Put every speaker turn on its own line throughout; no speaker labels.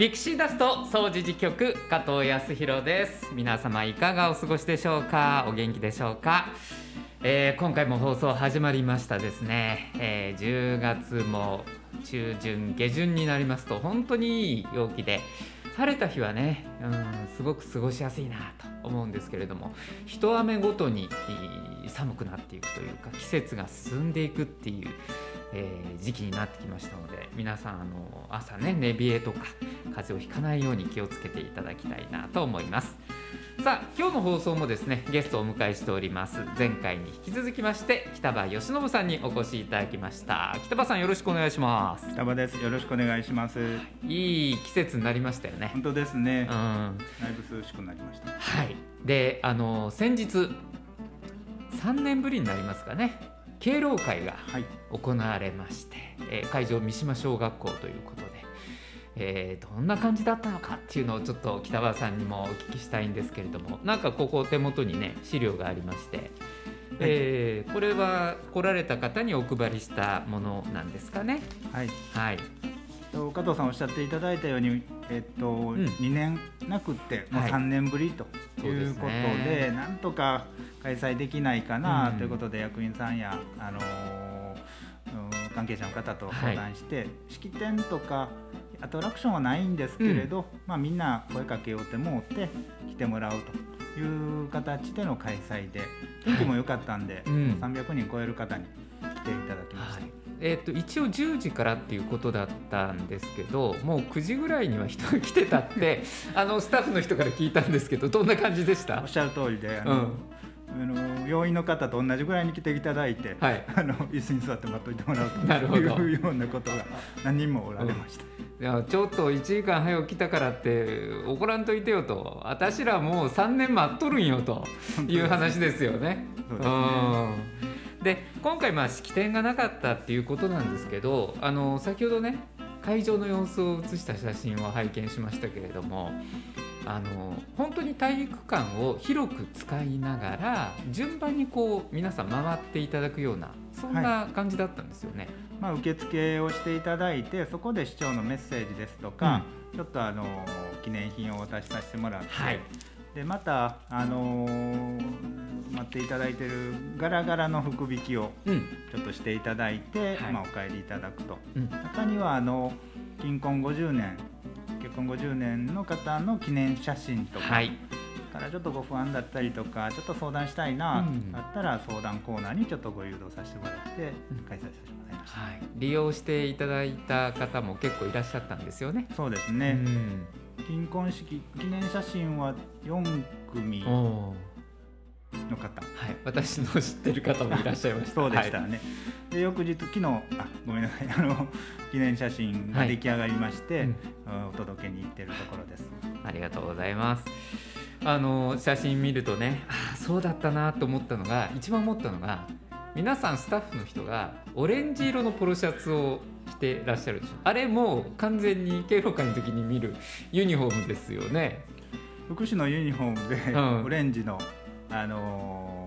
ピクシーダスト総除事局加藤康弘です。皆様いかがお過ごしでしょうか？お元気でしょうか、えー今回も放送始まりましたですね、えー10月も中旬下旬になりますと本当にいい陽気で晴れた日はね、うん、すごく過ごしやすいなと思うんですけれども一雨ごとに寒くなっていくというか季節が進んでいくっていう、えー時期になってきましたので皆さんあの朝ね寝冷えとか風邪をひかないように気をつけていただきたいなと思います。さあ今日の放送もですねゲストをお迎えしております。前回に引き続きまして北場義信さんにお越しいただきました。北場さんよろしくお願いします。
北場です。よろしくお願いします。
い。い季節になりましたよね。
本当ですね。
うん。は
だいぶ涼しくなりました。
い。であの先日3年ぶりになりますかね敬老会が
はい。
行われまして、えー会場三島小学校ということで、えーどんな感じだったのかっていうのをちょっと北川さんにもお聞きしたいんですけれどもなんかここ手元にね資料がありまして、えーこれは来られた方にお配りしたものなんですかね？
はい。
はい
と加藤さんおっしゃっていただいたように、えっと、
ん。
2年なくってもう
はい。
3年ぶりということ
ね
で、なんとか開催できないかな
うん。
ということで、役員さんやあのーうん関係者の方と相談して、式典とかアトラクションはないんですけれど、まあ、みんな声かけようてもって来てもらうという形での開催で天気も良かったんで、
うん。
300人超える方に来ていただきました。
はいえー、と一応10時からっていうことだったんですけどもう9時ぐらいには人が来てたって あのスタッフの人から聞いたんですけどどんな感じでした？
おっしゃる通りであの、あの病院の方と同じぐらいに来ていただいて、
はい。
あの椅子に座って待っといてもらうと いうようなことが何人もおられました。
いやちょっと1時間早く来たからって怒らんといてよと。私らもう3年待っとるんよという話ですよね。
そうですね。
うんで今回まあ式典がなかったっていうことなんですけどあの先ほどね会場の様子を写した写真を拝見しましたけれどもあの本当に体育館を広く使いながら順番にこう皆さん回っていただくようなそんな感じだったんですよね。
まあ、受付をしていただいてそこで市長のメッセージですとか、ちょっとあの記念品をお渡しさせてもらって、
はい。
でまた、あの待っていただいてるガラガラの福引きを
うん。
ちょっとしていただいて、
はい。
まあ、お帰りいただくと。
うん。
中にはあの金婚50年結婚50年の方の記念写真とか、
はい。
からちょっとご不安だったりとかちょっと相談したいな、
うん。
だったら相談コーナーにちょっとご誘導させてもらって
うん。
開催させてもらいました、
はい、利用していただいた方も結構いらっしゃったんですよね。
そうですね、
うん。
金婚式記念写真は4組
お
の
ー
方
はい、私の知ってる方もいらっしゃいました。
そうでした
はい
ね、で翌日昨日あごめんなさい あの記念写真が出来上がりまして、
うん
お届けに行ってるところです
ありがとうございます。あの写真見るとね、あーそうだったなと思ったのが、一番思ったのが、皆さんスタッフの人がオレンジ色のポロシャツを着てらっしゃるでしょ。あれもう完全に敬老会の時に見るユニフォームですよね。
福祉のユニフォームで、
うん
オレンジの、あのー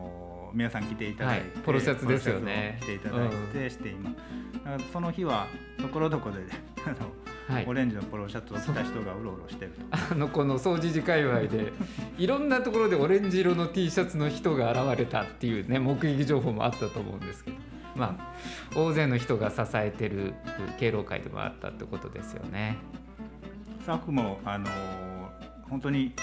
皆さん着ていただいて、
はいポロシャツですよね
ポロシャツを着ていただいて、して今その日はところどころで あの、
はい
オ。レンジのポロシャツを着た人がうろうろしてると
あのこの掃除時界隈でいろんなところでオレンジ色の T シャツの人が現れたっていうね目撃情報もあったと思うんですけどまあ大勢の人が支えてる敬老会でもあったってことですよね。
スタッフも、あのー本当に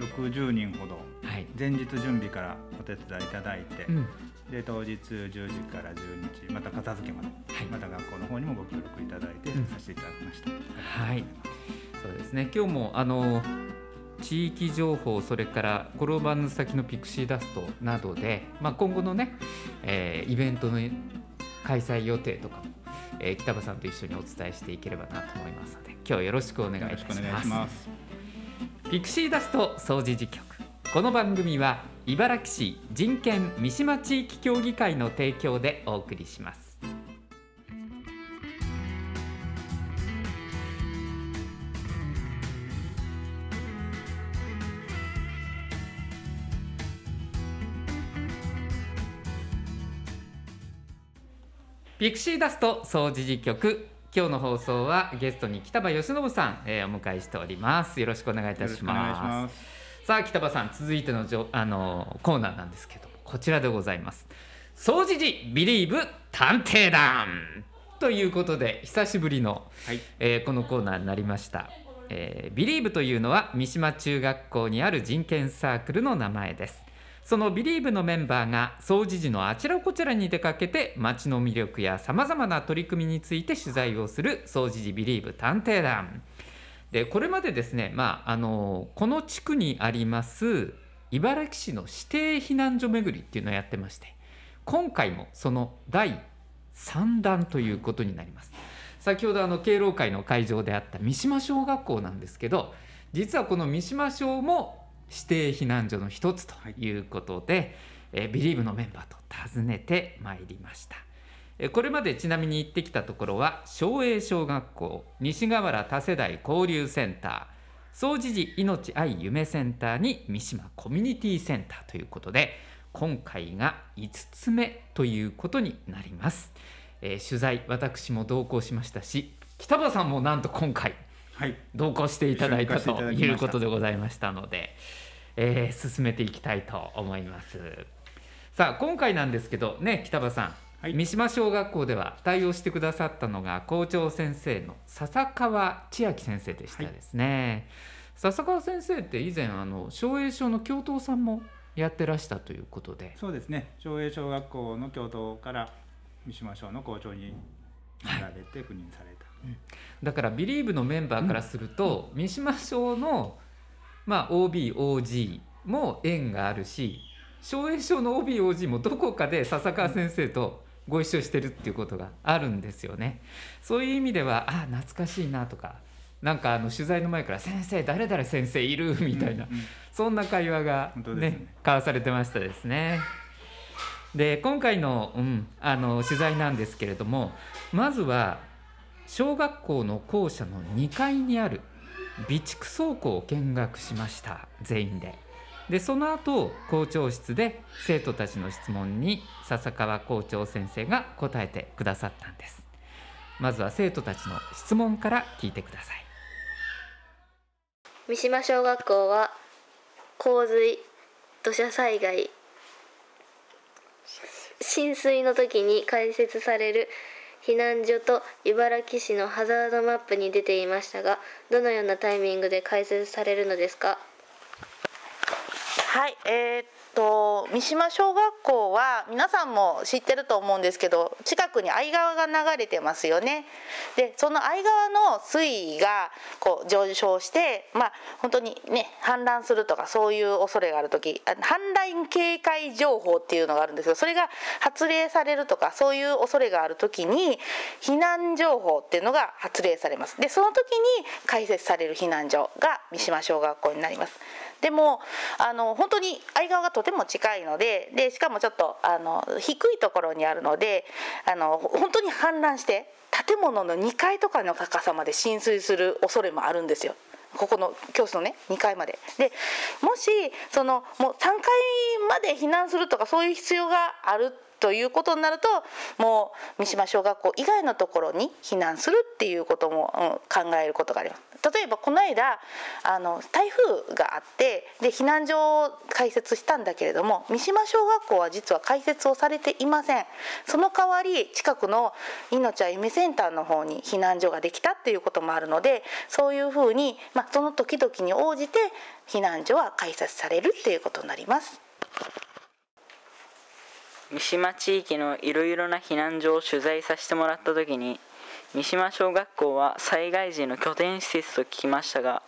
60人ほど。
はい、
前日準備からお手伝いいただいて、
うん。
で当日10時から12時また片付けまで、
はい。
また学校の方にもご協力いただいて
うん。
させていただきました、
はい。そうですね。今日もあの地域情報それから転ばぬ先のピクシーダストなどで、まあ、今後のね、えーイベントの開催予定とかも、えー北場さんと一緒にお伝えしていければなと思いますので今日はよろしくお願いいたします。ピクシーダスト掃除時局この番組は茨城市人権三島地域協議会の提供でお送りします。ピクシーダスト総除事局今日の放送はゲストに北場義信さん、えー、お迎えしております。よろしくお願いいたします。さあ北場さん続いてのじょあのコーナーなんですけどこちらでございます。総持寺ビリーブ探偵団ということで久しぶりの、はい、えー、このコーナーになりました。えー、ビリーブというのは三島中学校にある人権サークルの名前ですそのビリーブのメンバーが総除時のあちらこちらに出かけて街の魅力やさまざまな取り組みについて取材をする総除時ビリーブ探偵団。でこれまでですね、まあ、あのこの地区にあります茨城市の指定避難所巡りっていうのをやってまして今回もその第3弾ということになります。先ほどあの敬老会の会場であった三島小学校なんですけど実はこの三島小も指定避難所の一つということで、はい、えビリーブのメンバーと訪ねてまいりました。これまでちなみに行ってきたところは昭栄小学校西河原多世代交流センター総持寺命愛夢センターに三島コミュニティセンターということで今回が5つ目ということになります、えー、取材私も同行しましたし北場さんもなんと今回同行していただいたということでございましたので、えー、進めていきたいと思います。さあ今回なんですけどね北場さん、はい、三島小学校では対応してくださったのが校長先生の笹川千秋先生でしたですね。はい、笹川先生って以前あの昭栄小の教頭さんもやってらしたということで。
そうですね。昭栄小学校の教頭から三島小の校長になられて赴任され
だからビリーブのメンバーからすると、うん、三島小の、まあ、OBOG も縁があるし昭栄小の OBOG もどこかで笹川先生とご一緒してるっていうことがあるんですよね。そういう意味ではあ懐かしいなとかなんかあの取材の前から「先生誰々先生いる」みたいな、うん。うん、そんな会話がね、ね、交わされてましたですね。で今回の,、うん、あの取材なんですけれどもまずは小学校の校舎の2階にある備蓄倉庫を見学しました。全員で。でその後校長室で生徒たちの質問に笹川校長先生が答えてくださったんです。まずは生徒たちの質問から聞いてください。
三島小学校は洪水土砂災害浸水の時に開設される避難所と茨城市のハザードマップに出ていましたがどのようなタイミングで開設されるのですか？
はい、えー、と三島小学校は皆さんも知ってると思うんですけど近くに相川が流れてますよね。でその相川の水位がこう上昇してまあ本当にね氾濫するとかそういう恐れがある時氾濫警戒情報っていうのがあるんですけどそれが発令されるとかそういう恐れがある時に避難情報っていうのが発令されます。でその時に開設される避難所が三島小学校になります。でもあの本当に相川がとても近いのででしかもちょっとあの低いところにあるのであの本当に氾濫して建物の2階とかの高さまで浸水する恐れもあるんですよ。ここの教室のね2階まで。でもしそのもう3階まで避難するとかそういう必要があるということになるともう三島小学校以外のところに避難するっていうことも、うん、考えることがあります。例えばこの間あの台風があってで避難所を開設したんだけれども三島小学校は実は開設をされていませんその代わり近くの命は夢センターの方に避難所ができたっていうこともあるのでそういうふうに、まあ、その時々に応じて避難所は開設されるっていうことになります。
三島地域のいろいろな避難所を取材させてもらった時に三島小学校は災害時の拠点施設と聞きましたが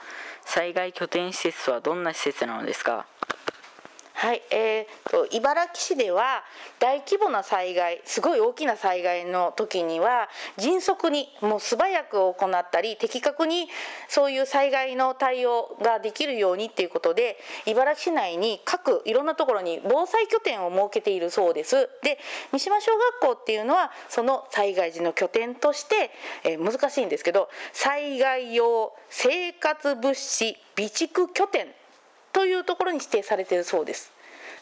災害拠点施設とはどんな施設なのですか？
はい、えーと、茨城市では大規模な災害すごい大きな災害の時には迅速にもう素早く行ったり的確にそういう災害の対応ができるようにっていうことで茨城市内に各いろんなところに防災拠点を設けているそうです。で三島小学校っていうのはその災害時の拠点として、えー、難しいんですけど災害用生活物資備蓄拠点というところに指定されているそうです。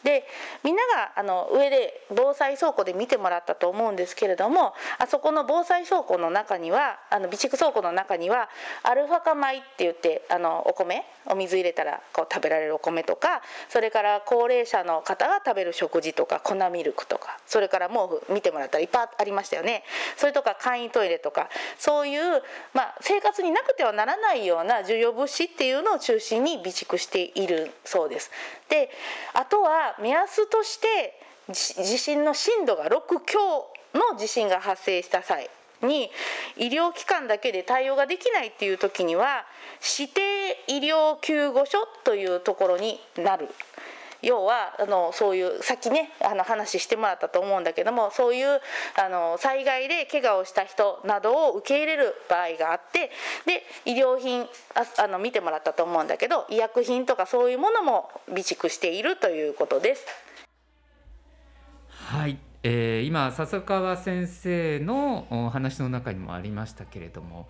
でみんながあの上で防災倉庫で見てもらったと思うんですけれどもあそこの防災倉庫の中にはあの備蓄倉庫の中にはアルファ化米って言ってあのお米お水入れたらこう食べられるお米とかそれから高齢者の方が食べる食事とか粉ミルクとかそれから毛布見てもらったらいっぱいありましたよねそれとか簡易トイレとかそういう、まあ、生活になくてはならないような重要物資っていうのを中心に備蓄しているそうです。であとは目安として地震の震度が6強の地震が発生した際に医療機関だけで対応ができないっていう時には指定医療救護所というところになる要はあのそういうさっきねあの話してもらったと思うんだけどもそういうあの災害で怪我をした人などを受け入れる場合があってで医療品ああの見てもらったと思うんだけど医薬品とかそういうものも備蓄しているということです。
はいえー、今笹川先生のお話の中にもありましたけれども、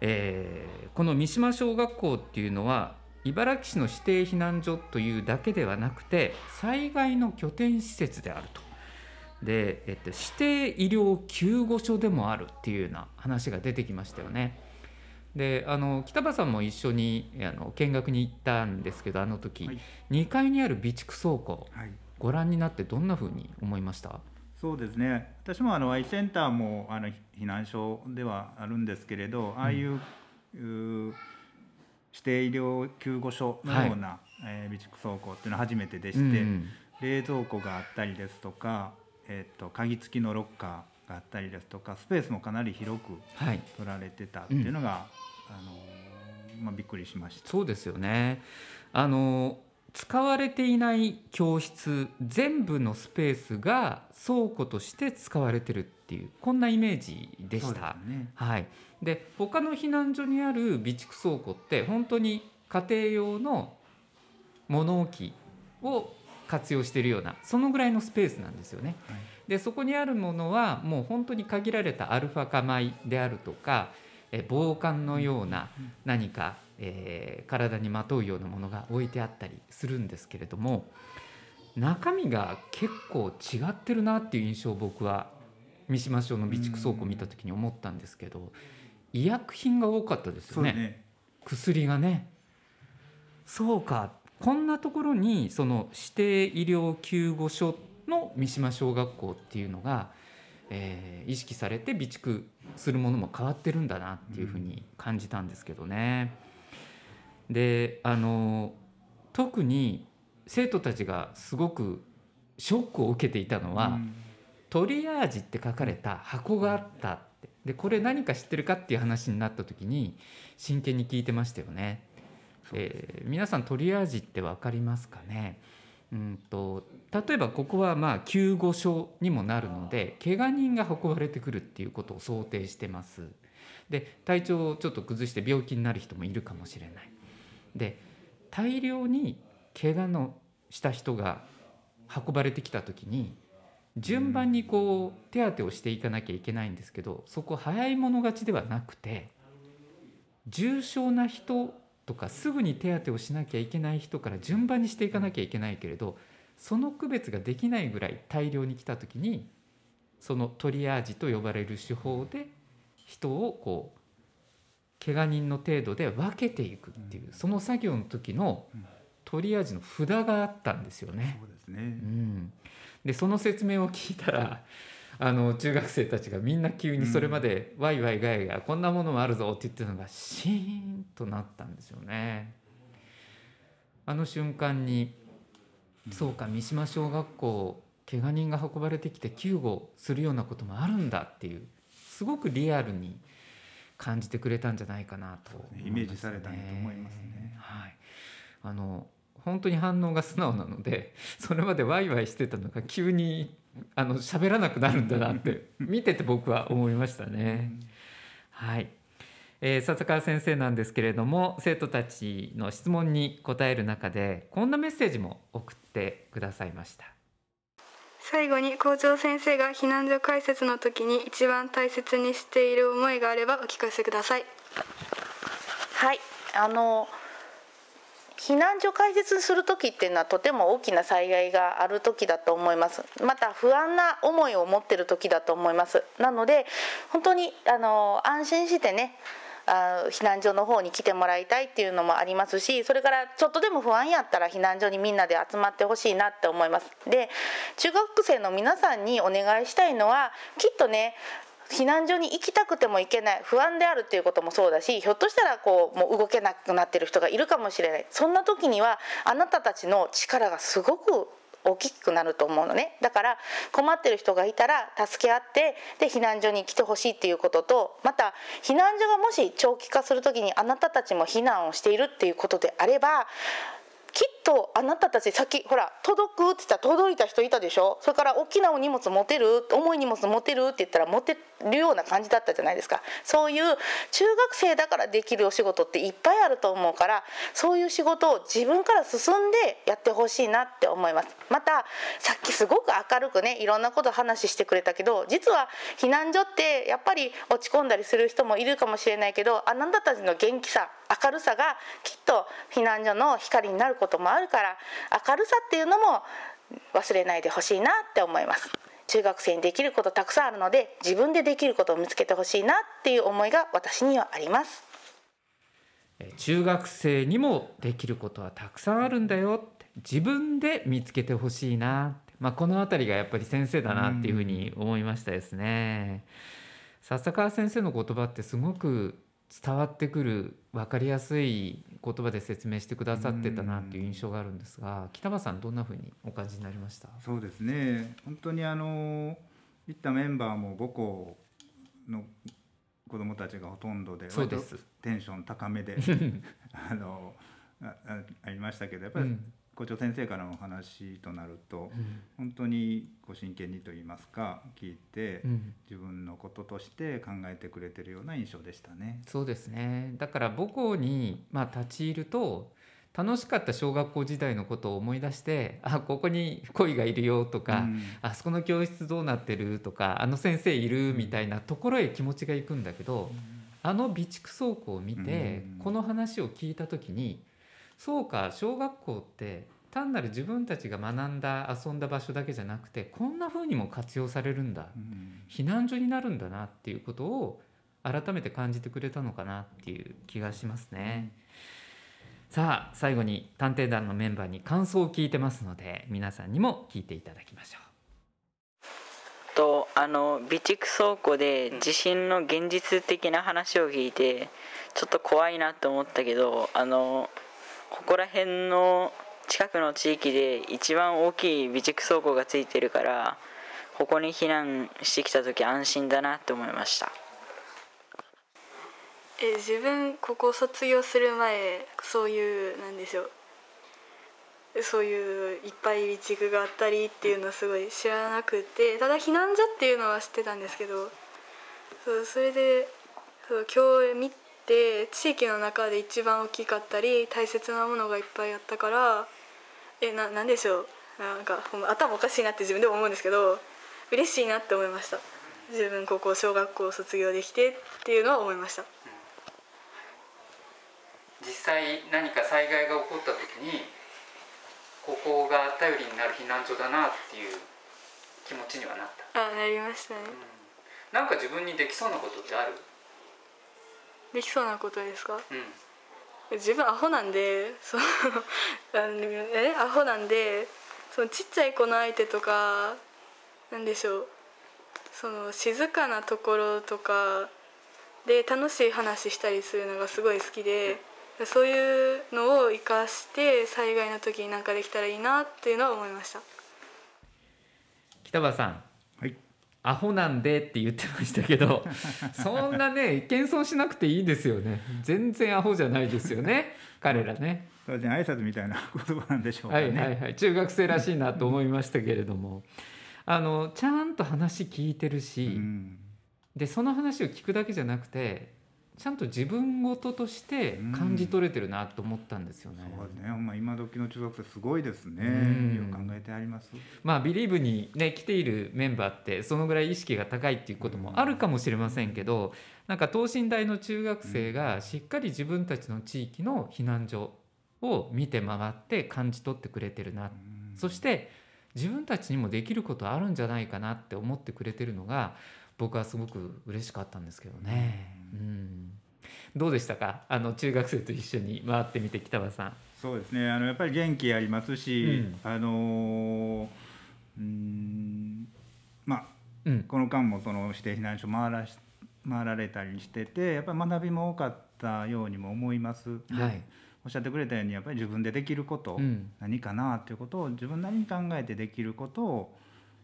えー、この三島小学校っていうのは茨城市の指定避難所というだけではなくて災害の拠点施設であると。で、えっと、指定医療救護所でもあるっていうような話が出てきましたよね。であの北場さんも一緒にあの見学に行ったんですけどあの時、はい、2階にある備蓄倉庫、はい、ご覧になってどんなふうに思いました？
そうですね。私もあの Y センターもあの避難所ではあるんですけれどああいう、うん、指定医療救護所のような、はい、えー、備蓄倉庫っていうのは初めてでして、うん、冷蔵庫があったりですとか、えーと、鍵付きのロッカーがあったりですとかスペースもかなり広く取られてたっていうのが、はい、あのまあ、びっくりしました。
そうですよね。あの使われていない教室全部のスペースが倉庫として使われてるっていうこんなイメージでした。ね、はい、で他の避難所にある備蓄倉庫って本当に家庭用の物置を活用しているようなそのぐらいのスペースなんですよね。はい、でそこにあるものはもう本当に限られたアルファ化米であるとかえ防寒のような何かえー、体にまとうようなものが置いてあったりするんですけれども中身が結構違ってるなっていう印象を僕は三島省の備蓄倉庫を見た時に思ったんですけど医薬品が多かったですよね、ね、薬がね。そうか。こんなところにその指定医療救護所の三島小学校っていうのが、えー、意識されて備蓄するものも変わってるんだなっていうふうに感じたんですけどね。であの特に生徒たちがすごくショックを受けていたのは、うん、トリアージって書かれた箱があったってでこれ何か知ってるかっていう話になった時に真剣に聞いてましたよね。えー、皆さんトリアージって分かりますかね？うんと例えばここはまあ救護所にもなるので怪我人が運ばれてくるっていうことを想定してます。で体調をちょっと崩して病気になる人もいるかもしれない。で大量に怪我のした人が運ばれてきた時に順番にこう手当てをしていかなきゃいけないんですけどそこ早い者勝ちではなくて重症な人とかすぐに手当てをしなきゃいけない人から順番にしていかなきゃいけないけれどその区別ができないぐらい大量に来た時にそのトリアージと呼ばれる手法で人をこう怪我人の程度で分けていくっていう、その作業の時のトリアージの札があったんですよね。
そうですね、
うん、でその説明を聞いたらあの中学生たちがみんな急にそれまでワイワイガヤガヤこんなものもあるぞって言ってたのがシーンとなったんですよね。あの瞬間にそうか三島小学校怪我人が運ばれてきて救護するようなこともあるんだっていうすごくリアルに感じてくれたんじゃないかなと、
ね、イメージされたと思いますね。
はい、あの本当に反応が素直なので それまでワイワイしてたのが急にあの喋らなくなるんだなって 見てて僕は思いましたね。はい、えー、笹川先生なんですけれども生徒たちの質問に答える中でこんなメッセージも送ってくださいました。
最後に校長先生が避難所開設の時に一番大切にしている思いがあればお聞かせください。
はい。あの避難所開設する時っていうのはとても大きな災害がある時だと思います。また不安な思いを持ってる時だと思います。なので本当にあの安心してねあ避難所の方に来てもらいたいっていうのもありますしそれからちょっとでも不安やったら避難所にみんなで集まってほしいなって思います。で中学生の皆さんにお願いしたいのはきっとね避難所に行きたくても行けない不安であるっていうこともそうだしひょっとしたらこうもう動けなくなってる人がいるかもしれない。そんな時にはあなたたちの力がすごく大きくなると思うのね。だから困ってる人がいたら助け合ってで避難所に来てほしいっていうこととまた避難所がもし長期化する時にあなたたちも避難をしているっていうことであればきっとあなたたち先ほら届くって言ったら届いた人いたでしょ？それから大きなお荷物持てる重い荷物持てるって言ったら持てるような感じだったじゃないですか。そういう中学生だからできるお仕事っていっぱいあると思うからそういう仕事を自分から進んでやってほしいなって思います。またさっきすごく明るくねいろんなこと話してくれたけど実は避難所ってやっぱり落ち込んだりする人もいるかもしれないけどあなたたちの元気さ明るさがきっと避難所の光になることもあるから明るさっていうのも忘れないでほしいなって思います。中学生にできることたくさんあるので自分でできることを見つけてほしいなっていう思いが私にはあります。
え中学生にもできることはたくさんあるんだよって自分で見つけてほしいなまあ、この辺りがやっぱり先生だなっていうふうに思いましたですね。笹川先生の言葉ってすごく伝わってくる分かりやすい言葉で説明してくださってたなっていう印象があるんですが北場さんどんなふうにお感じになりました？
そうですね。本当にあの行ったメンバーも母校の子どもたちがほとんどで
そうです。
テンション高めで あのああありましたけどやっぱり
うん
校長先生からのお話となると、本当にご真剣にと言いますか聞いて、
うん。
自分のこととして考えてくれてるような印象でしたね。
そうですね。だから母校に、まあ、立ち入ると楽しかった小学校時代のことを思い出してあここに恋がいるよとか、
うん。
あそこの教室どうなってるとかあの先生いるみたいなところへ気持ちが行くんだけど、あの備蓄倉庫を見て、
うん。
この話を聞いた時にそうか小学校って単なる自分たちが学んだ遊んだ場所だけじゃなくてこんな風にも活用されるんだ。
うん。
避難所になるんだなっていうことを改めて感じてくれたのかなっていう気がしますね。さあ最後に探偵団のメンバーに感想を聞いてますので皆さんにも聞いていただきましょ
とあの備蓄倉庫で地震の現実的な話を聞いてちょっと怖いなと思ったけどあのここら辺の近くの地域で一番大きい備蓄倉庫がついてるからここに避難してきた時安心だなって思いました。
え自分ここ卒業する前そういうなんでしょう。そういういっぱい備蓄があったりっていうのをすごい知らなくてただ避難所っていうのは知ってたんですけどそうそれでそう今日見て地域の中で一番大きかったり大切なものがいっぱいあったからえななんでしょう？なんか頭おかしいなって自分でも思うんですけど嬉しいなって思いました。自分ここ小学校卒業できてっていうのは思いました。
う実際何か災害が起こった時にここが頼りになる避難所だなっていう気持ちにはなった、
あなりましたね。
なんか自分にできそうなことってある？
できそうなことですか？
うん。
自分アホなんでそのあのえアホなんでそのちっちゃい子の相手とかなんでしょうその静かなところとかで楽しい話したりするのがすごい好きで、そういうのを生かして災害の時になんかできたらいいなっていうのは思いました。
北場さん
はい
アホなんでって言ってましたけど そんなね謙遜しなくていいですよね。全然アホじゃないですよね。彼らね。
それで挨拶みたいな言葉なんでしょうかね。
はいはいはい。中学生らしいなと思いましたけれども。あのちゃんと話聞いてるし、
うん。
でその話を聞くだけじゃなくてちゃんと自分事として感じ取れてるなと思ったんですよね。
そうですね。ま今時の中学生すごいですね。
うん
よく考えてあります。
まあビリーブにね来ているメンバーってそのぐらい意識が高いっていうこともあるかもしれませんけどなんか等身大の中学生がしっかり自分たちの地域の避難所を見て回って感じ取ってくれてるな、そして自分たちにもできることあるんじゃないかなって思ってくれてるのが僕はすごく嬉しかったんですけどね。うん。どうでしたか？あの中学生と一緒に回ってみて北場さん。
そうですね。あのやっぱり元気ありますし、
うん。
あのーうんまあ
うん。
この間もその指定避難所回らし回られたりしててやっぱり学びも多かったようにも思います。で
はい。
おっしゃってくれたようにやっぱり自分でできること、
うん。
何かなっていうことを自分なりに考えてできることを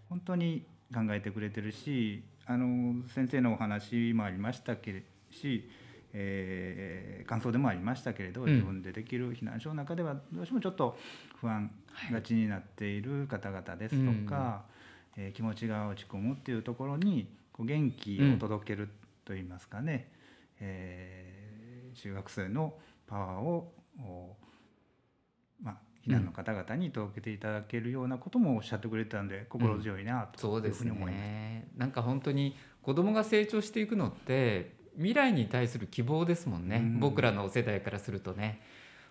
本当に考えてくれてるしあの先生のお話もありましたけれし、えー感想でもありましたけれど、
うん。
自分でできる避難所の中ではどうしてもちょっと不安がちになっている方々ですとか、えー気持ちが落ち込むっていうところにこう元気を届けるといいますかね、えー中学生のパワーをおまあ、避難の方々に届けていただけるようなこともおっしゃってくれてたんで心強いなという
そうです
ふうに思います。
ね。なんか本当に子供が成長していくのって未来に対する希望ですもんね、
うん。
僕らの世代からするとね。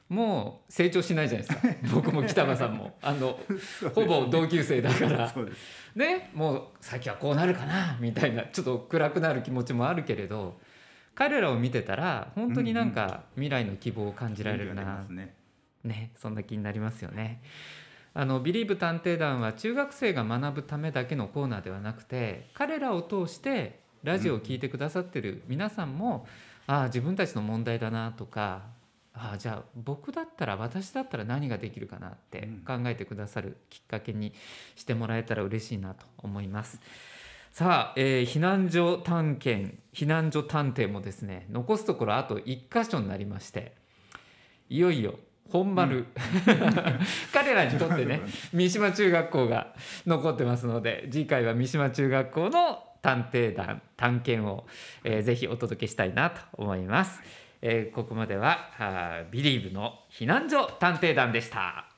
もう成長しないじゃないですか。僕も北間さんも。あのほぼ同級生だから。ねもう先はこうなるかなみたいなちょっと暗くなる気持ちもあるけれど彼らを見てたら本当になんか未来の希望を感じられるな。
ますね。
ね、そんな気になりますよね。あのビリーブ探偵団は中学生が学ぶためだけのコーナーではなくて彼らを通してラジオを聞いてくださってる皆さんも、ああ自分たちの問題だなとかああじゃあ僕だったら私だったら何ができるかなって考えてくださるきっかけにしてもらえたら嬉しいなと思います。さあ、えー避難所探検避難所探偵もですね残すところあと1箇所になりましていよいよ本丸、彼らにとってね 三島中学校が残ってますので次回は三島中学校の探偵団探検を、えーぜひお届けしたいなと思います、えーここまではあービリーブの避難所探偵団でした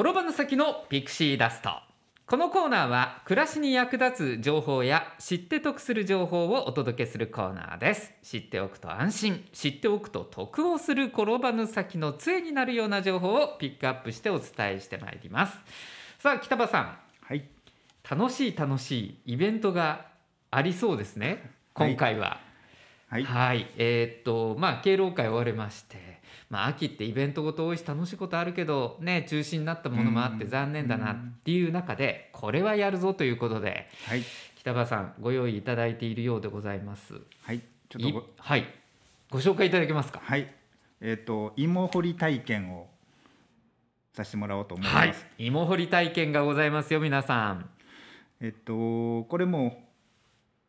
転ばぬ先のピクシーダスト。このコーナーは暮らしに役立つ情報や知って得する情報をお届けするコーナーです。知っておくと安心。知っておくと得をする転ばぬ先の杖になるような情報をピックアップしてお伝えしてまいります。さあ北場さん。
はい、
楽しい楽しいイベントがありそうですね。今回は。
はい、
はい、えーっとまあ敬老会終わりまして、まあ、秋ってイベントごと多いし楽しいことあるけどね中止になったものもあって
うん
残念だなっていう中でこれはやるぞということで
はい、
北場さんご用意いただいているようでございます。
はい、ちょっと
はいご紹介いただけますか？
はい、えっ、と芋掘り体験をさせてもらおうと思います。
はい、芋掘り体験がございますよ皆さん。
えっとこれも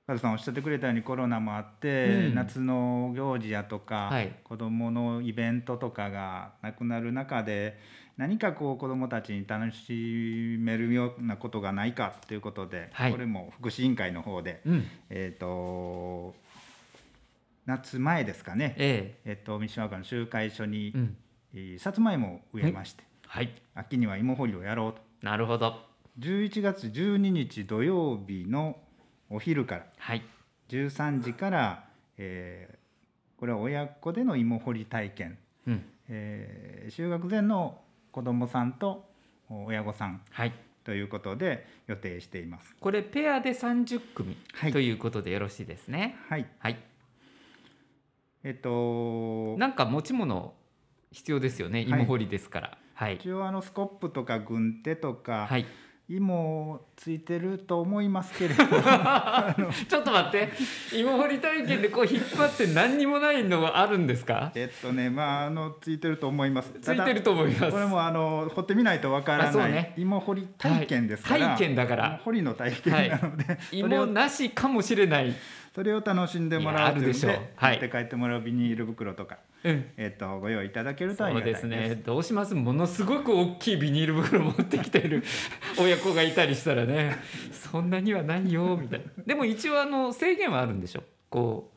カズさんおっしゃってくれたようにコロナもあって、
うん。
夏の行事やとか、
はい。
子どものイベントとかがなくなる中で何かこう子どもたちに楽しめるようなことがないかということで、
はい。
これも福祉委員会の方で、
うん、
えっと夏前ですかね、
え
え。っと、三島岡の集会所に、
えうん、
えーさつまいもを植えまして、
はい、
秋には芋掘りをやろうと。
なるほど。
11月12日土曜日のお昼から
はい、
13時から、えーこれは親子での芋掘り体験、
うん、
えー就学前の子どもさんとお親御さん
はい。
ということで予定しています。
これペアで30組
はい
ということでよろしいですね。
はい、
はい。
えっと
なんか持ち物必要ですよね。芋掘りですから。はい。
一応あのスコップとか軍手とか、
はい。
芋ついてると思いますけれど
ちょっと待って。芋掘り体験でこう引っ張って何にもないのがあるんですか？
えっとねまああのついてると思います。
ついてると思います。
これもあの掘ってみないとわからない、
ね
芋掘り体験ですから、
はい体験だから
芋掘りの体験なので、それを
芋なしかもしれない。
それを楽しんでもらうというので
はい
持って帰ってもらうビニール袋とか、
うん。
えっとご用意いただけるとありがたいです
ね。どうします？ものすごく大きいビニール袋持ってきてる 親子がいたりしたらね、そんなにはないよみたいな。でも一応あの制限はあるんでしょ。こ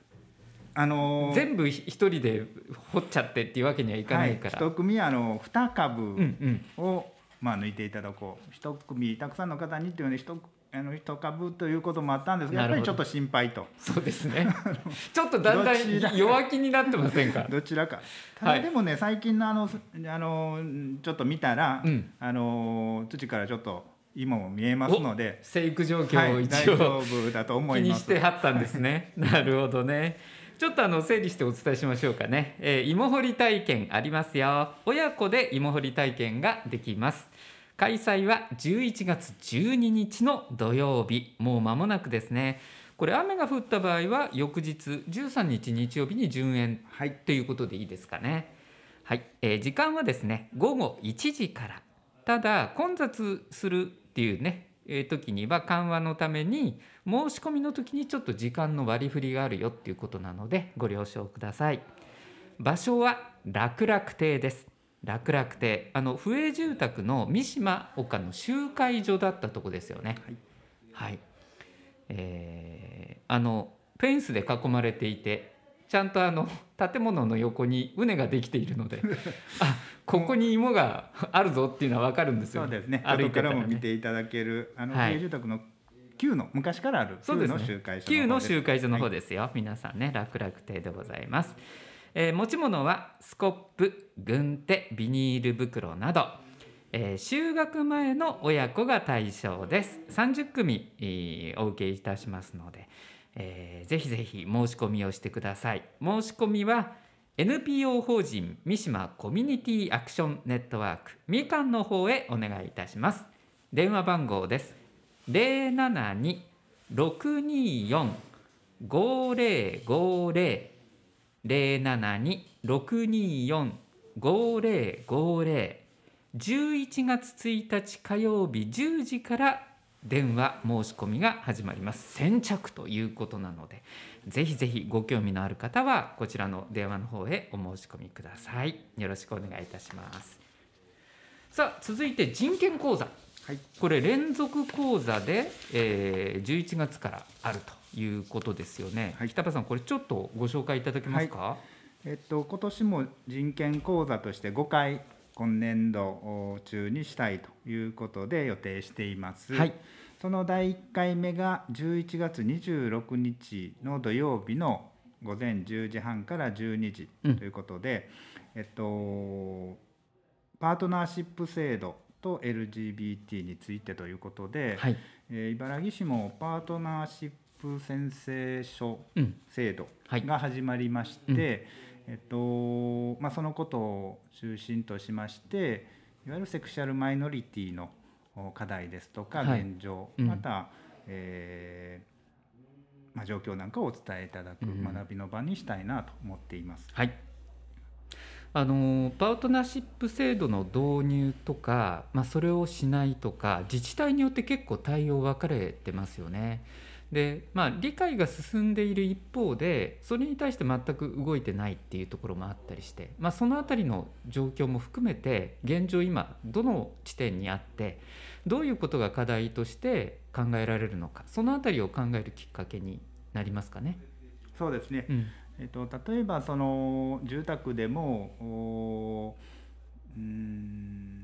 あのー
う全部一人で掘っちゃってっていうわけにはいかないから。
はい、一組あの2株
うんうん。
をまあ、抜いていただこう一組たくさんの方にっていうので一あの一株ということもあったんですがやっぱりちょっと心配と
そうですね ちょっとだんだん弱気になってませんか？
どちらかた
はい
だでもね、最近のあのあのちょっと見たら、
うん
あの土からちょっと今も見えますので、
生育状況
はい、
を一
大丈
応
夫だと思
気に
います。
してはったんですね。なるほどね。ちょっとあの整理してお伝えしましょうかね。えー芋掘り体験ありますよ。親子で芋掘り体験ができます。開催は11月12日の土曜日、もう間もなくですね。これ雨が降った場合は翌日13日日曜日に順延
はい、
ということでいいですかね。はい、えー時間はですね午後1時から。ただ混雑するっていうね、えー時には緩和のために申し込みの時にちょっと時間の割り振りがあるよっていうことなのでご了承ください。場所は楽楽亭です。楽楽亭あの府営住宅の三島岡の集会所だったとこですよね。
はい。
はい、えーあのフェンスで囲まれていてちゃんとあの 建物の横に畝ができているので あここに芋があるぞっていうのは分かるんですよ。
そうですね。
歩い
外からも見ていただけるあの
は
営住宅の旧の昔からある旧の集会所
旧の
方です。
集会所の方
はい
ですよ、皆さんね楽々亭でございます、えー持ち物はスコップ軍手ビニール袋など、えー就学前の親子が対象です。30組、えーお受けいたしますので、えーぜひぜひ申し込みをしてください。申し込みは NPO 法人三島コミュニティアクションネットワークみかんの方へお願いいたします。電話番号です。072-624-5050 072-624-5050 11月1日火曜日10時から電話申し込みが始まります。先着ということなのでぜひぜひご興味のある方はこちらの電話の方へお申し込みください。よろしくお願いいたします。さあ続いて人権講座。
はい。
これ連続講座で、えー、11月からあるということですよね、
はい。
北場さんこれちょっとご紹介いただけますか、
えっと今年も人権講座として5回今年度中にしたいということで予定しています。
はい。
その第1回目が11月26日の土曜日の午前10時半から12時
うん。
ということで、えっとパートナーシップ制度と LGBT についてということで、
はい。
えー茨城市もパートナーシップ宣誓書
うん。
制度
はい。
が始まりまして、
うん。
えっとまあ、そのことを中心としましていわゆるセクシャルマイノリティのお課題ですとか
はい。
現状、
うん。
また、えーまあ、状況なんかをお伝えいただく
うん。
学びの場にしたいなと思っています。
はい。あのパートナーシップ制度の導入とか、まあ、それをしないとか自治体によって結構対応分かれてますよね。でまあ、理解が進んでいる一方でそれに対して全く動いてないっていうところもあったりして、まあ、そのあたりの状況も含めて現状今どの地点にあってどういうことが課題として考えられるのかそのあたりを考えるきっかけになりますかね。
そうですね、
うん
えっと、例えばその住宅でもおうーん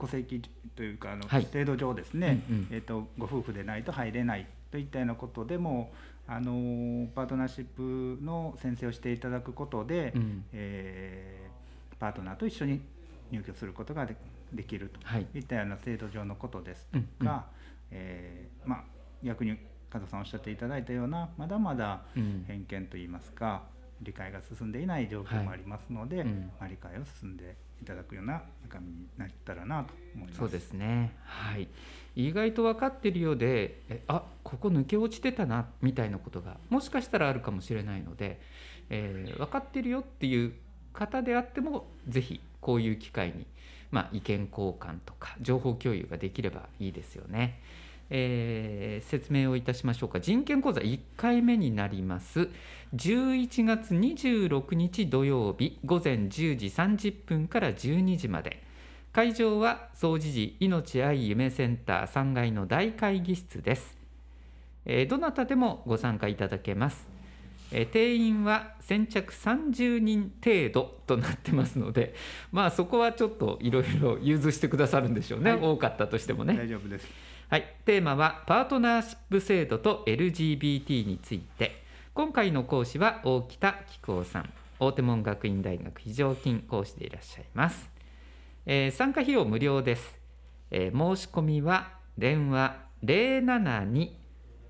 戸籍というかあの、
はい。
制度上ですね、
うんうん。
えっと、ご夫婦でないと入れないといったようなことでもあのパートナーシップの宣誓をしていただくことで、
うん。
えーパートナーと一緒に入居することがでできると
はい。
いったような制度上のことですとか、
うんうん。
えーまあ、逆に加藤さんおっしゃっていただいたようなまだまだ
うん。
偏見といいますか理解が進んでいない状況もありますので、
うん
まあ、理解を進んでいただくような中身になったらなと思います。
そうですね。はい。意外と分かってるようで、えあここ抜け落ちてたなみたいなことがもしかしたらあるかもしれないので、えー分かってるよっていう方であってもぜひこういう機会に、まあ、意見交換とか情報共有ができればいいですよね。えー説明をいたしましょうか。人権講座1回目になります。11月26日土曜日午前10時30分から12時まで。会場は総持寺命愛夢センター3階の大会議室です、えーどなたでもご参加いただけます。えー定員は先着30人程度となってますのでまあそこはちょっといろいろ融通してくださるんでしょうね、
はい。
多かったとしてもね。
大丈夫です
はい、テーマはパートナーシップ制度と LGBT について。今回の講師は大北紀行さん。大手門学院大学非常勤講師でいらっしゃいます、えー参加費用無料です、えー申し込みは電話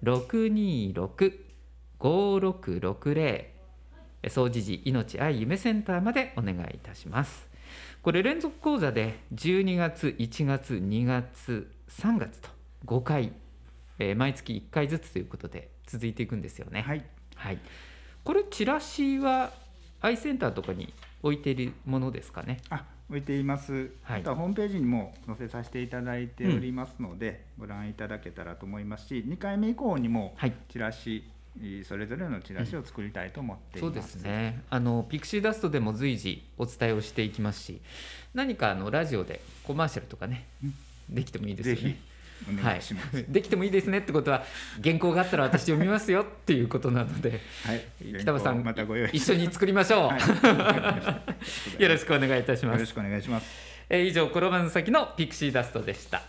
072-626-5660総持寺命愛夢センターまでお願いいたします。これ連続講座で12月1月2月3月と5回、えー毎月1回ずつということで続いていくんですよね。
はい。
はい、これチラシはアイセンターとかに置いているものですかね？
あ置いています、
はい。
あとはホームページにも載せさせていただいておりますので、ご覧いただけたらと思いますし2回目以降にも
はい。
チラシ、えーそれぞれのチラシを作りたいと思っています、
そうですね。あのピクシーダストでも随時お伝えをしていきますし何かあのラジオでコマーシャルとかねできてもいいですよ
ぜ
ね。
願いします、
はい、できてもいいですねってことは原稿があったら私読みますよっていうことなので
はい、
北場さん
またご用意
一緒に作りましょう、
はい。
よろしくお願いいたします。
よろしくお願いします。
えー以上転ばぬ先のピクシーダストでした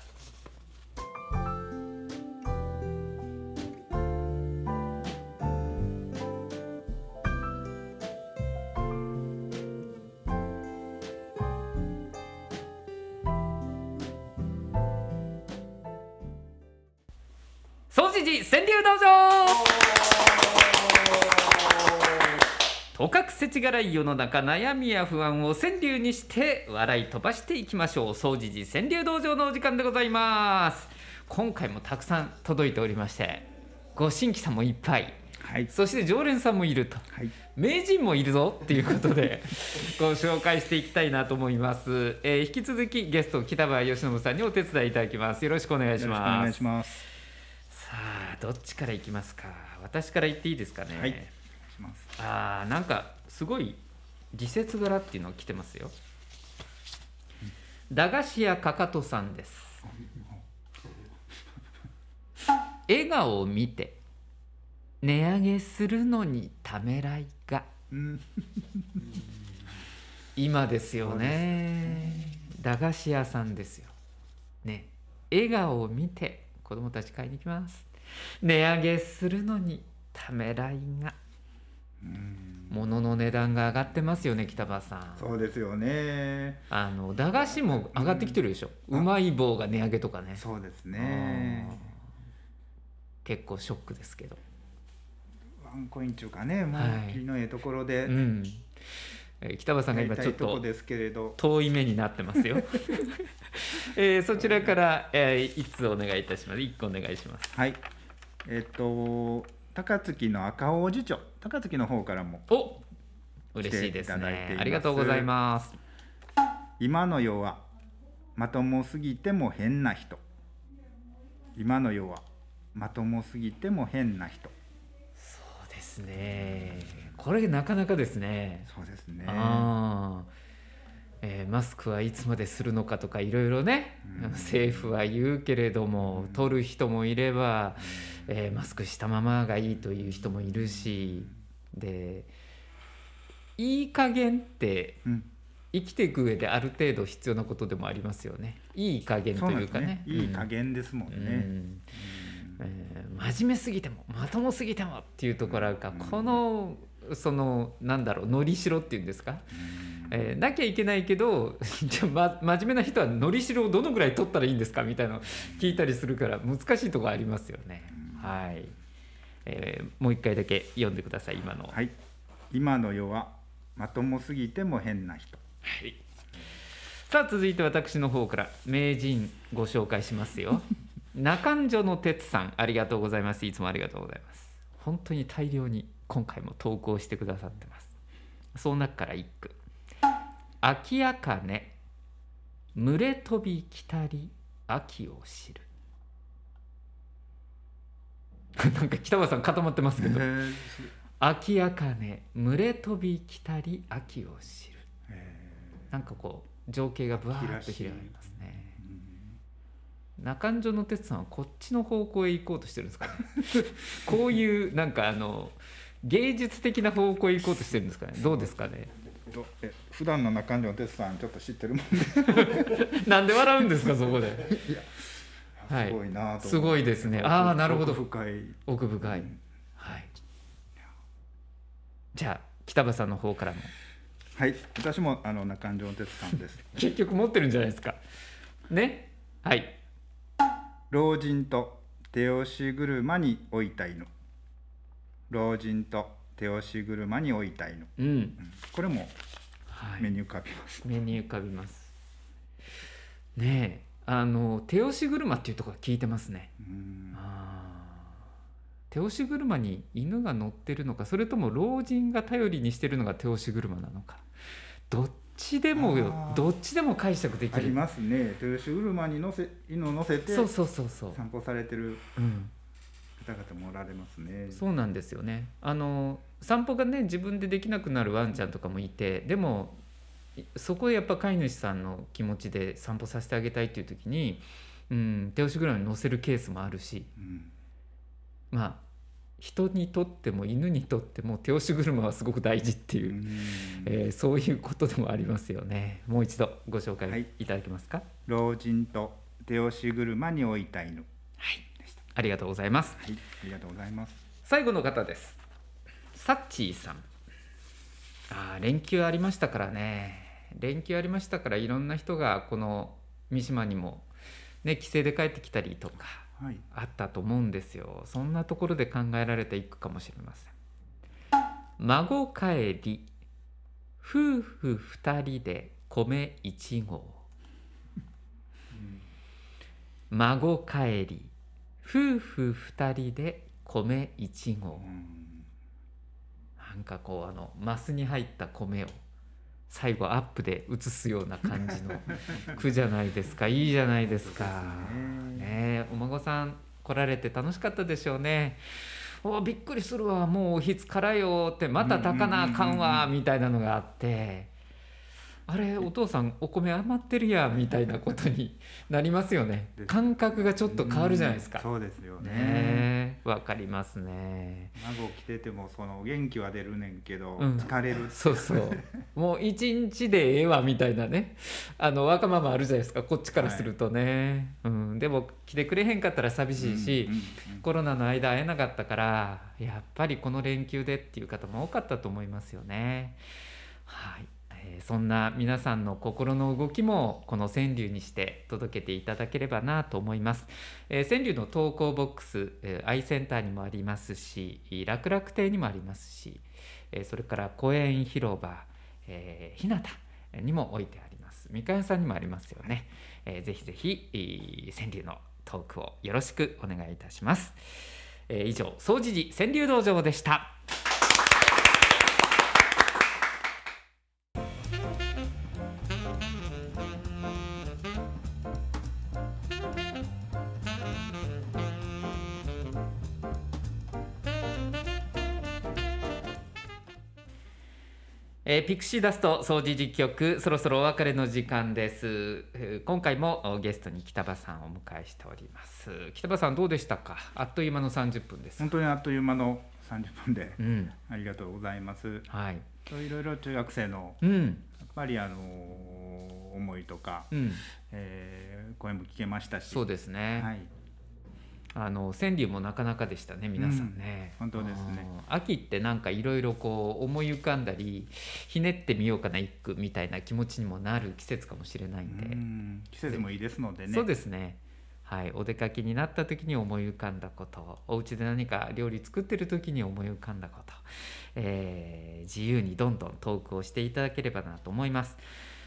川柳道場とかくせちがらい世の中悩みや不安を川柳にして笑い飛ばしていきましょう。総持寺川柳道場のお時間でございます。今回もたくさん届いておりましてご新規さんもいっぱい。
はい。
そして常連さんもいると。
はい
名人もいるぞっていうことでご紹介していきたいなと思います、えー引き続きゲスト北川義信さんにお手伝いいただきます。よろしくお願いします。
願いします。
さあどっちからいきますか？私から言っていいですかね、
はいします。
あーなんかすごい時節柄っていうのが来てますよ。駄菓子屋かかとさんです。笑顔を見て値上げするのにためらいが。
うん
今ですよね。駄菓子屋さんですよ。ね。笑顔を見て子供たち買いに行きます。値上げするのにためらいが。物の値段が上がってますよね北場さん。
そうですよね。
あの駄菓子も上がってきてるでしょ、うまい棒が値上げとかね。
そうですね。
結構ショックですけど。
ワンコイン中かねもう
はい
のええところで。
うんえー北場さんが今ちょっ
いと
遠い目になってますよ、えーそちらから、えー、いつお願いいたします。一個お願いします。
はい。えっと高槻の赤王子町。高槻の方からも
お嬉しいですね。ありがとうございます。
今の世はまともすぎても変な人。今の世はまともすぎても変な人
ですね。これなかなかですね。
そうですね。
えーマスクはいつまでするのかとかいろいろね、
うん。
政府は言うけれども、
うん。
取る人もいれば、えーマスクしたままがいいという人もいるしでいい加減って
うん。
生きていく上である程度必要なことでもありますよねいい加減というかね
ねいい加減ですもん。ね、
えー真面目すぎてもまともすぎてもっていうところが、
うん。
このそのなんだろうのりしろっていうんですか、
うん。
えーなきゃいけないけど じゃあ、ま、真面目な人はのりしろをどのぐらい取ったらいいんですかみたいなの聞いたりするから難しいところありますよね。はい、えーもう一回だけ読んでください今の。
はい。今の世はまともすぎても変な人。
はい。さあ続いて私の方から名人ご紹介しますよ 中ん女の哲さんありがとうございます。いつもありがとうございます。本当に大量に今回も投稿してくださってます。その中から一句「秋やかね群れ飛び来たり秋を知る」なんか北川さん固まってますけど「秋やかね群れ飛び来たり秋を知る」なんかこう情景がぶわーっと広がります。ね。中ん女の哲さんはこっちの方向へ行こうとしてるんですかね。こういうなんかあの芸術的な方向へ行こうとしてるんですかね。どうですかね。
どえ普段の中条哲さんちょっと知ってるもんで。
なんで笑うんですかそこで。はい
すごいな
すごいですね。あーなるほど。
奥深い。
奥深い、はい。じゃあ北場さんの方からも。
はい。私もあの中条哲さんです。
結局持ってるんじゃないですか。ね。はい
老人と手押し車に置いた犬老人と手押し車に置いた犬、
うん。
うん。これも
はい。
目に浮かびます、
目に浮かびます。ねえあの手押し車っていうところ聞いてますね。
うん。
手押し車に犬が乗ってるのかそれとも老人が頼りにしてるのが手押し車なのか。どっちでもどっちでも解釈できる。
ありますね。手押し車に乗せ犬を乗せて
そうそうそうそう、
散歩されてる
うん、
方々もおられますね。
そうなんですよね。あの散歩がね自分でできなくなるワンちゃんとかもいてでもいそこでやっぱ飼い主さんの気持ちで散歩させてあげたいっていう時に、うん、手押し車に乗せるケースもあるし。
うん。
まあ人にとっても犬にとっても手押し車はすごく大事っていうう、
ん。
えーそういうことでもありますよね。もう一度ご紹
は
介
い。
いただけますか、
老人と手押し車に置いた犬。
ありがとうございます。
はい。ありがとうございます。
最後の方です。サッチーさん。あー連休ありましたからね。連休ありましたからいろんな人がこの三島にもね帰省で帰ってきたりとか
はい
あったと思うんですよ。そんなところで考えられていくかもしれません。孫帰り夫婦二人で米一合。孫帰り夫婦二人で米一合。
うん。
なんかこうあのマスに入った米を最後アップで映すような感じの 句じゃないですか。いいじゃないですか。
ね。
お孫さん来られて楽しかったでしょうね。おびっくりするわ。もうおひつからよってまた炊かなあかんわみたいなのがあってあれお父さんお米余ってるやんみたいなことになりますよね。感覚がちょっと変わるじゃないですか。
うんそうですよね。
わかりますね。
孫来ててもその元気は出るねんけど、
うん。
疲れる。
そうそう。もう一日でええわみたいなね。あのわがままあるじゃないですか。こっちからするとね、うん、でも来てくれへんかったら寂しいし、
うんうんうん
コロナの間会えなかったからやっぱりこの連休でっていう方も多かったと思いますよね。はい、えーそんな皆さんの心の動きもこの川柳にして届けていただければなと思います。えー川柳の投稿ボックス、えー、アイセンターにもありますし楽々亭にもありますし、えーそれから公園広場、えー、日向にも置いてあります。みかんさんにもありますよね、えーぜひぜひ、川柳のトークをよろしくお願いいたします、えー以上総持寺川柳道場でした。えーピクシーダスト掃除実局そろそろお別れの時間です、えー今回もおゲストに北場さんをお迎えしております。北場さんどうでしたか？あっという間の30分です。
本当にあっという間の30分で
うん。
ありがとうございます。
はい。
いろいろ中学生の
うん。
やっぱりあの思いとか、
うん。
えー声も聞けましたし。
そうですね、
はい
あの川柳もなかなかでしたね皆さんね、
うん本当ですね。
秋ってなんかいろいろこう思い浮かんだりひねってみようかな一句みたいな気持ちにもなる季節かもしれないんで、
うん。季節もいいですのでね。
そうですね。はい。お出かけになった時に思い浮かんだことお家で何か料理作ってる時に思い浮かんだこと、えー自由にどんどんトークをしていただければなと思います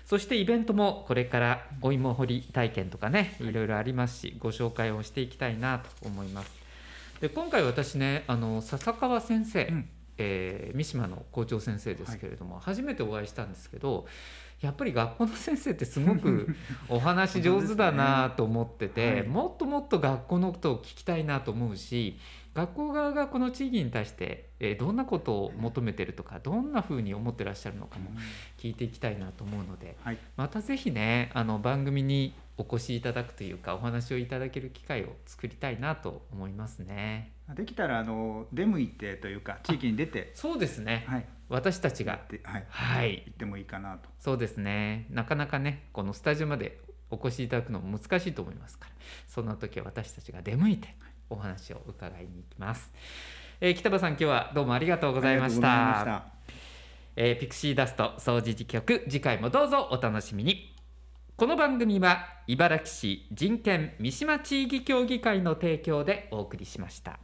そしてイベントもこれからお芋掘り体験とかねい。ろいろありますしご紹介をしていきたいなと思います。で今回私ねあの笹川先生、
うん。
えー三島の校長先生ですけれども、初めてお会いしたんですけどやっぱり学校の先生ってすごく お話上手だなと思ってて、
はい。
もっともっと学校のことを聞きたいなと思うし学校側がこの地域に対して、えーどんなことを求めてるとかどんなふうに思ってらっしゃるのかも聞いていきたいなと思うので
はい。
またぜひねあの番組にお越しいただくというかお話をいただける機会を作りたいなと思いますね。
できたらあの出向いてというか地域に出て。
そうですね、
はい。
私たちが。
やってはい、
はい。
行ってもいいかなと。
そうですね。なかなかねこのスタジオまでお越しいただくのも難しいと思いますからそんな時は私たちが出向いてお話を伺いに行きます、えー北場さん今日はどうもありがとうございました。えーピクシーダスト総除事局次回もどうぞお楽しみに。この番組は茨城市人権三島地域協議会の提供でお送りしました。